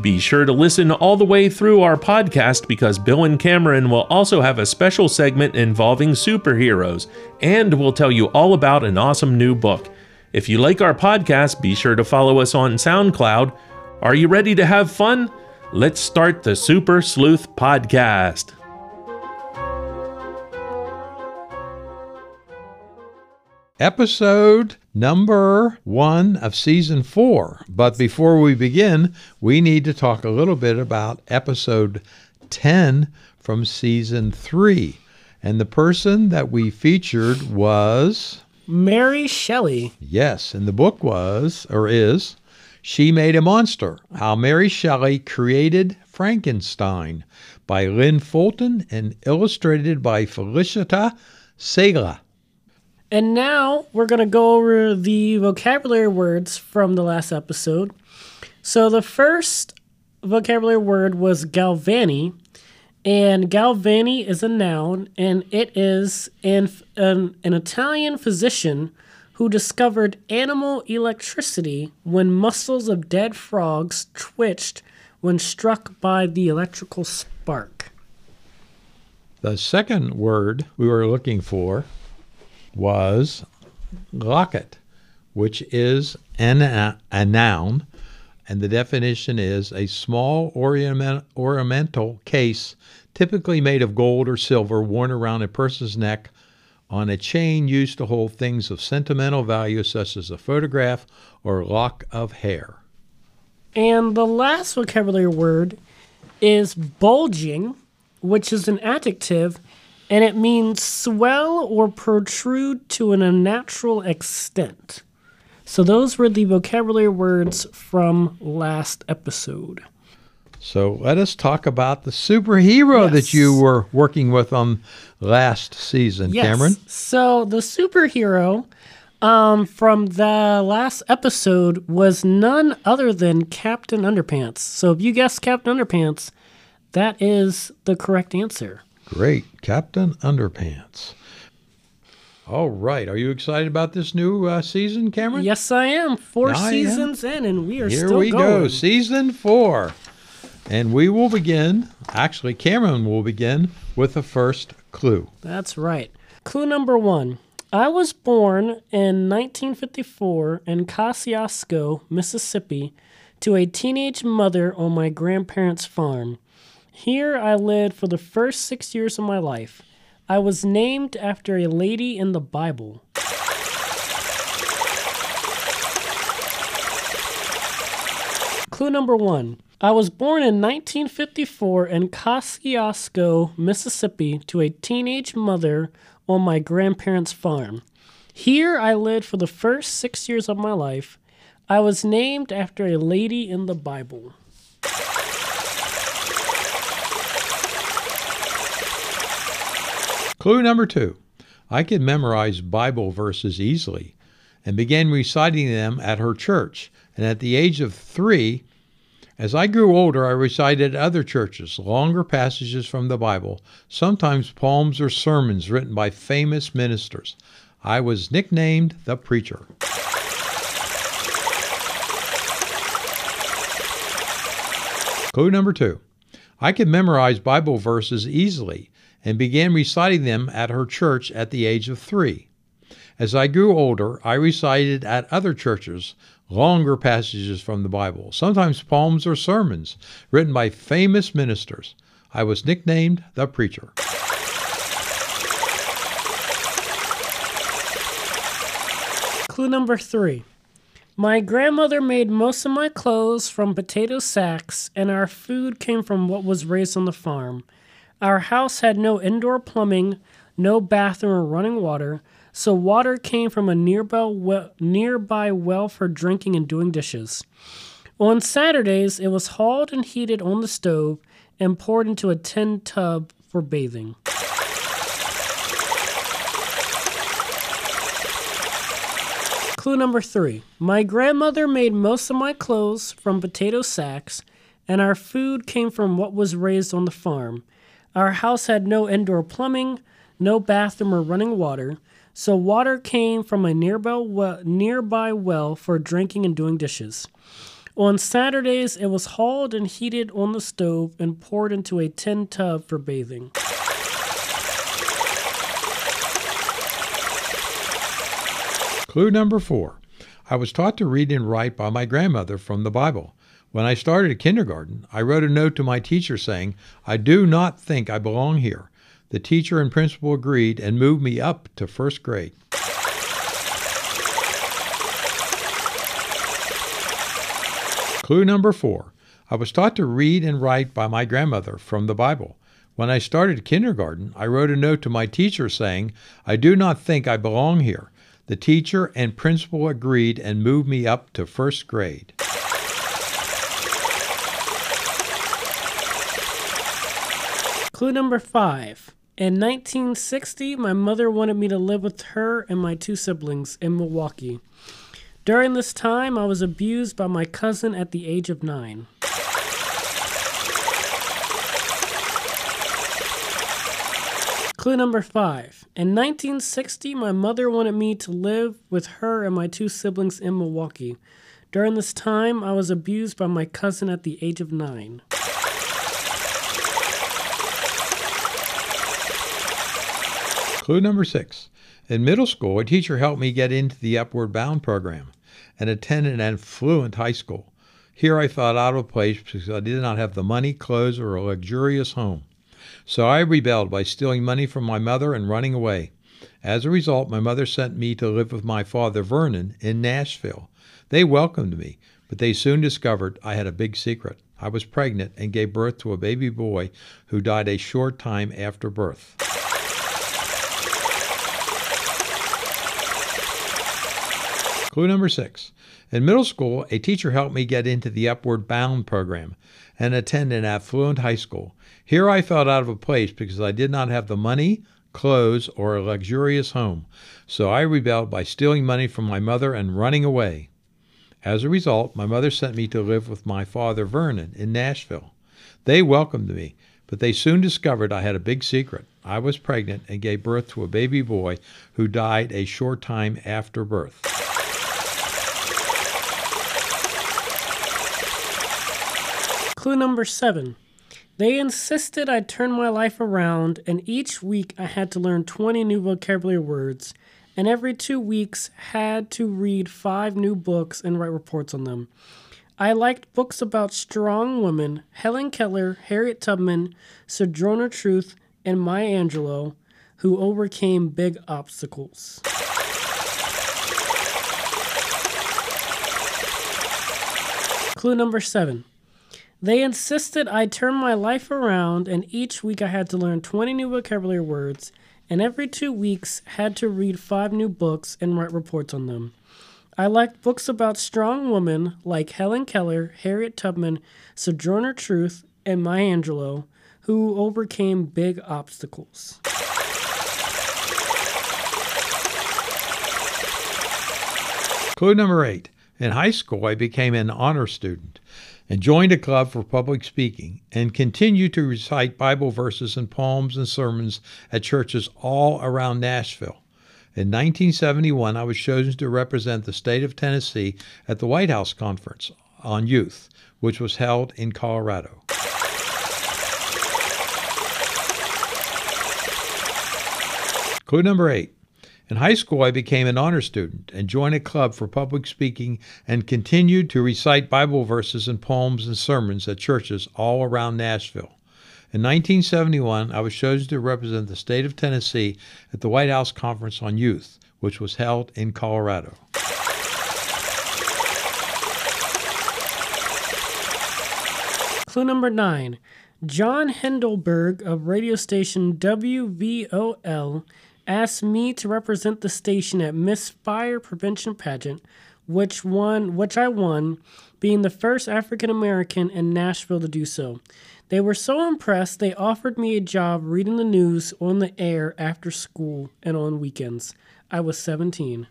Be sure to listen all the way through our podcast because Bill and Cameron will also have a special segment involving superheroes, and we'll tell you all about an awesome new book. If you like our podcast, be sure to follow us on SoundCloud. Are you ready to have fun? Let's start the Super Sleuth Podcast. episode number one of season four. But before we begin, we need to talk a little bit about episode 10 from season three. And the person that we featured was. Mary Shelley. Yes, and the book was, or is, She Made a Monster How Mary Shelley Created Frankenstein by Lynn Fulton and illustrated by Felicita Sala. And now we're going to go over the vocabulary words from the last episode. So the first vocabulary word was galvani, and galvani is a noun, and it is an, an, an Italian physician who discovered animal electricity when muscles of dead frogs twitched when struck by the electrical spark. The second word we were looking for was locket, which is an, a, a noun, and the definition is a small ornament, ornamental case typically made of gold or silver worn around a person's neck on a chain used to hold things of sentimental value such as a photograph or a lock of hair. And the last vocabulary word is bulging, which is an adjective and it means swell or protrude to an unnatural extent. So those were the vocabulary words from last episode. So let us talk about the superhero yes. that you were working with on last season, yes. Cameron. So the superhero um, from the last episode was none other than Captain Underpants. So if you guessed Captain Underpants, that is the correct answer. Great. Captain Underpants. All right. Are you excited about this new uh, season, Cameron? Yes, I am. Four I seasons am. in, and we are Here still we going. go. Season four. And we will begin, actually, Cameron will begin with the first clue. That's right. Clue number one. I was born in 1954 in Kosciusko, Mississippi, to a teenage mother on my grandparents' farm. Here I lived for the first six years of my life. I was named after a lady in the Bible. Clue number one. I was born in 1954 in Kosciusko, Mississippi, to a teenage mother on my grandparents' farm. Here I lived for the first six years of my life. I was named after a lady in the Bible. Clue number two I could memorize Bible verses easily and began reciting them at her church. And at the age of three, as I grew older, I recited at other churches longer passages from the Bible, sometimes poems or sermons written by famous ministers. I was nicknamed the preacher. Clue number two I could memorize Bible verses easily and began reciting them at her church at the age of three. As I grew older, I recited at other churches longer passages from the Bible, sometimes poems or sermons written by famous ministers. I was nicknamed the preacher. Clue number three. My grandmother made most of my clothes from potato sacks, and our food came from what was raised on the farm. Our house had no indoor plumbing, no bathroom or running water, so water came from a nearby well, nearby well for drinking and doing dishes. On Saturdays, it was hauled and heated on the stove and poured into a tin tub for bathing. Clue number three My grandmother made most of my clothes from potato sacks, and our food came from what was raised on the farm. Our house had no indoor plumbing, no bathroom or running water, so water came from a nearby well, nearby well for drinking and doing dishes. On Saturdays, it was hauled and heated on the stove and poured into a tin tub for bathing. Clue number four. I was taught to read and write by my grandmother from the Bible. When I started kindergarten, I wrote a note to my teacher saying, I do not think I belong here. The teacher and principal agreed and moved me up to first grade. Clue number four. I was taught to read and write by my grandmother from the Bible. When I started kindergarten, I wrote a note to my teacher saying, I do not think I belong here. The teacher and principal agreed and moved me up to first grade. Clue number five. In 1960, my mother wanted me to live with her and my two siblings in Milwaukee. During this time, I was abused by my cousin at the age of nine. Clue number five. In 1960, my mother wanted me to live with her and my two siblings in Milwaukee. During this time, I was abused by my cousin at the age of nine. Clue number six. In middle school, a teacher helped me get into the Upward Bound program and attend an affluent high school. Here I felt out of place because I did not have the money, clothes, or a luxurious home. So I rebelled by stealing money from my mother and running away. As a result, my mother sent me to live with my father, Vernon, in Nashville. They welcomed me, but they soon discovered I had a big secret. I was pregnant and gave birth to a baby boy who died a short time after birth. Clue number six. In middle school, a teacher helped me get into the Upward Bound program and attend an affluent high school. Here I felt out of a place because I did not have the money, clothes, or a luxurious home. So I rebelled by stealing money from my mother and running away. As a result, my mother sent me to live with my father, Vernon, in Nashville. They welcomed me, but they soon discovered I had a big secret. I was pregnant and gave birth to a baby boy who died a short time after birth. Clue number seven. They insisted I turn my life around, and each week I had to learn 20 new vocabulary words, and every two weeks had to read five new books and write reports on them. I liked books about strong women, Helen Keller, Harriet Tubman, Sojourner Truth, and Maya Angelou, who overcame big obstacles. Clue number seven. They insisted I turn my life around, and each week I had to learn 20 new vocabulary words, and every two weeks had to read five new books and write reports on them. I liked books about strong women like Helen Keller, Harriet Tubman, Sojourner Truth, and Maya Angelou, who overcame big obstacles. Clue number eight. In high school, I became an honor student and joined a club for public speaking and continued to recite Bible verses and poems and sermons at churches all around Nashville. In 1971, I was chosen to represent the state of Tennessee at the White House Conference on Youth, which was held in Colorado. Clue number eight. In high school, I became an honor student and joined a club for public speaking and continued to recite Bible verses and poems and sermons at churches all around Nashville. In 1971, I was chosen to represent the state of Tennessee at the White House Conference on Youth, which was held in Colorado. Clue number nine. John Hendelberg of radio station WVOL asked me to represent the station at Miss Fire Prevention Pageant, which won which I won, being the first African American in Nashville to do so. They were so impressed they offered me a job reading the news on the air after school and on weekends. I was 17.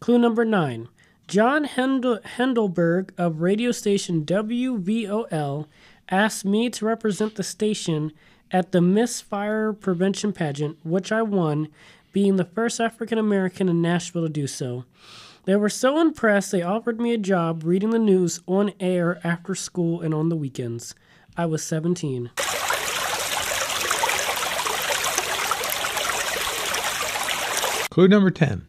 Clue number nine. John Hendel- Hendelberg of radio station WVOL asked me to represent the station at the Miss Fire Prevention Pageant, which I won, being the first African American in Nashville to do so. They were so impressed they offered me a job reading the news on air after school and on the weekends. I was 17. Clue number 10.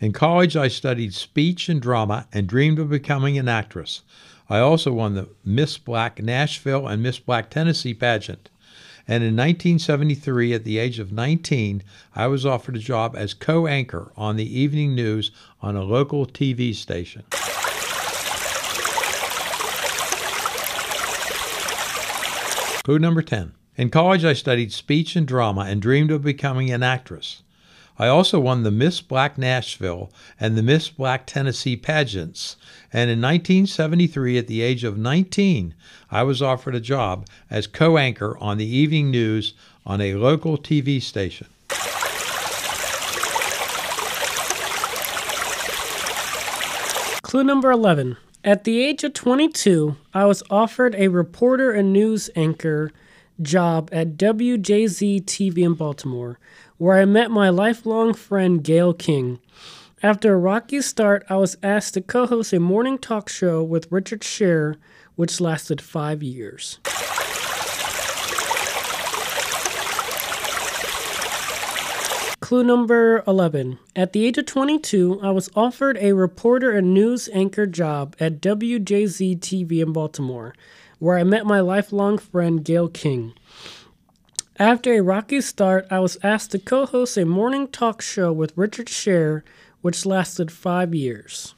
In college, I studied speech and drama and dreamed of becoming an actress. I also won the Miss Black Nashville and Miss Black Tennessee pageant. And in 1973, at the age of 19, I was offered a job as co anchor on the evening news on a local TV station. Clue number 10. In college, I studied speech and drama and dreamed of becoming an actress. I also won the Miss Black Nashville and the Miss Black Tennessee pageants. And in 1973, at the age of 19, I was offered a job as co anchor on the evening news on a local TV station. Clue number 11. At the age of 22, I was offered a reporter and news anchor job at WJZ TV in Baltimore, where I met my lifelong friend Gayle King. After a rocky start, I was asked to co host a morning talk show with Richard Sher, which lasted five years. Clue number 11. At the age of 22, I was offered a reporter and news anchor job at WJZ TV in Baltimore, where I met my lifelong friend Gayle King. After a rocky start, I was asked to co host a morning talk show with Richard Sher, which lasted five years.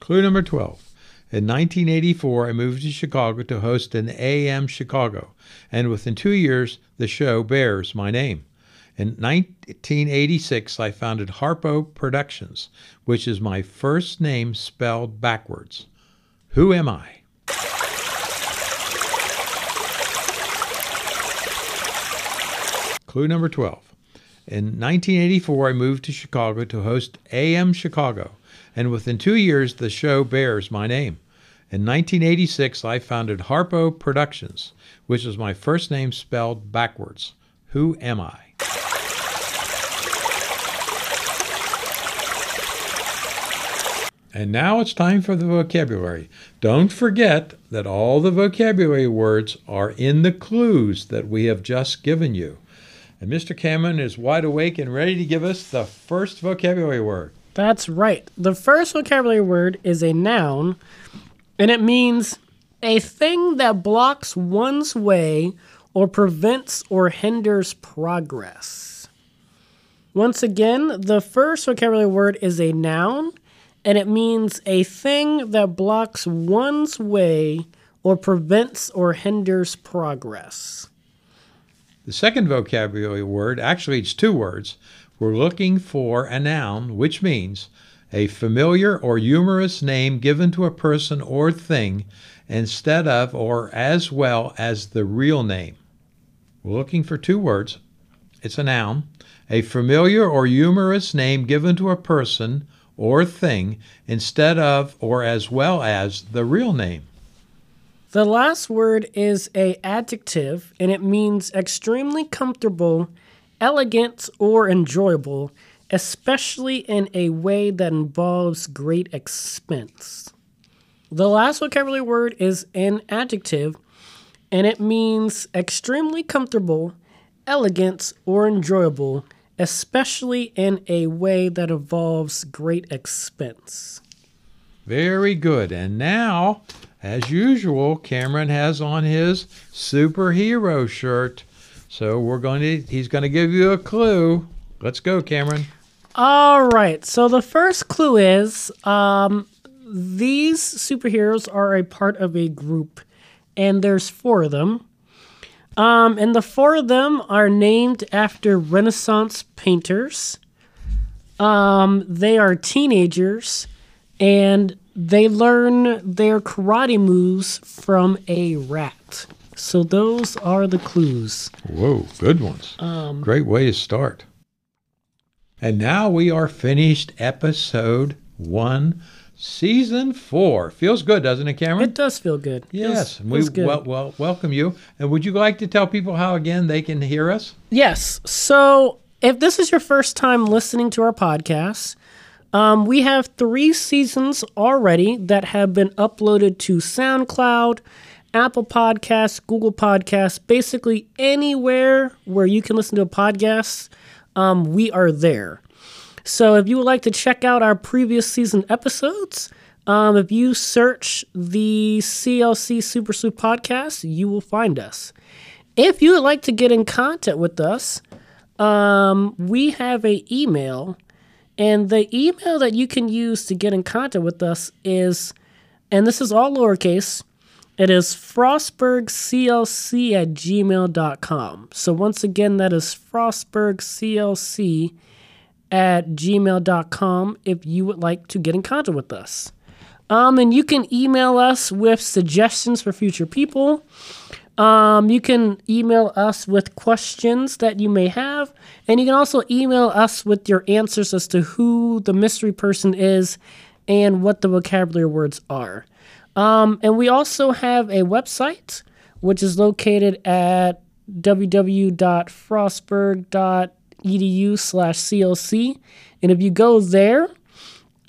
Clue number 12. In 1984, I moved to Chicago to host an AM Chicago, and within two years, the show bears my name. In 1986, I founded Harpo Productions, which is my first name spelled backwards. Who am I? Clue number 12. In 1984, I moved to Chicago to host AM Chicago, and within two years, the show bears my name. In 1986, I founded Harpo Productions, which is my first name spelled backwards. Who am I? And now it's time for the vocabulary. Don't forget that all the vocabulary words are in the clues that we have just given you. And Mr. Cameron is wide awake and ready to give us the first vocabulary word. That's right. The first vocabulary word is a noun, and it means a thing that blocks one's way or prevents or hinders progress. Once again, the first vocabulary word is a noun, and it means a thing that blocks one's way or prevents or hinders progress. The second vocabulary word, actually, it's two words. We're looking for a noun, which means a familiar or humorous name given to a person or thing instead of or as well as the real name. We're looking for two words. It's a noun, a familiar or humorous name given to a person or thing instead of or as well as the real name. The last word is a adjective and it means extremely comfortable, elegant, or enjoyable, especially in a way that involves great expense. The last vocabulary word is an adjective and it means extremely comfortable, elegant, or enjoyable, especially in a way that involves great expense. Very good. And now, as usual, Cameron has on his superhero shirt. So we're going to he's going to give you a clue. Let's go, Cameron. All right. So the first clue is um, these superheroes are a part of a group, and there's four of them. Um, and the four of them are named after Renaissance painters. Um, they are teenagers, and they learn their karate moves from a rat. So those are the clues. Whoa, good ones. Great way to start. And now we are finished episode one, season four. Feels good, doesn't it, Cameron? It does feel good. yes. Feels- we feels good. well, well welcome you. And would you like to tell people how again they can hear us? Yes. So if this is your first time listening to our podcast, um, we have three seasons already that have been uploaded to SoundCloud, Apple Podcasts, Google Podcasts, basically anywhere where you can listen to a podcast, um, we are there. So if you would like to check out our previous season episodes, um, if you search the CLC Super Sleuth podcast, you will find us. If you would like to get in contact with us, um, we have a email, and the email that you can use to get in contact with us is, and this is all lowercase, it is frostburgclc at gmail.com. So once again, that is frostburgclc at gmail.com if you would like to get in contact with us. Um, and you can email us with suggestions for future people. Um, you can email us with questions that you may have, and you can also email us with your answers as to who the mystery person is and what the vocabulary words are. Um, and we also have a website, which is located at www.frostburg.edu slash CLC. And if you go there,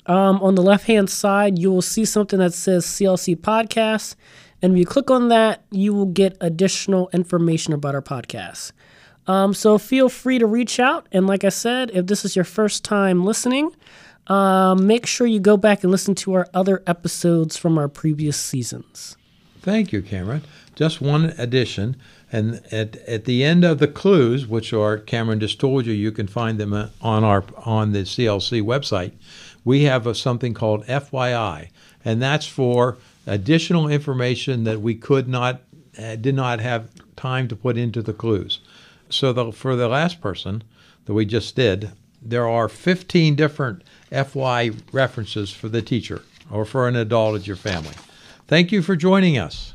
um, on the left hand side, you will see something that says CLC Podcast. And if you click on that, you will get additional information about our podcast. Um, so feel free to reach out. And like I said, if this is your first time listening, um, make sure you go back and listen to our other episodes from our previous seasons. Thank you, Cameron. Just one addition. And at, at the end of the clues, which are Cameron just told you, you can find them uh, on our on the CLC website. We have a, something called FYI, and that's for additional information that we could not uh, did not have time to put into the clues. So the, for the last person that we just did, there are 15 different FY references for the teacher or for an adult at your family. Thank you for joining us.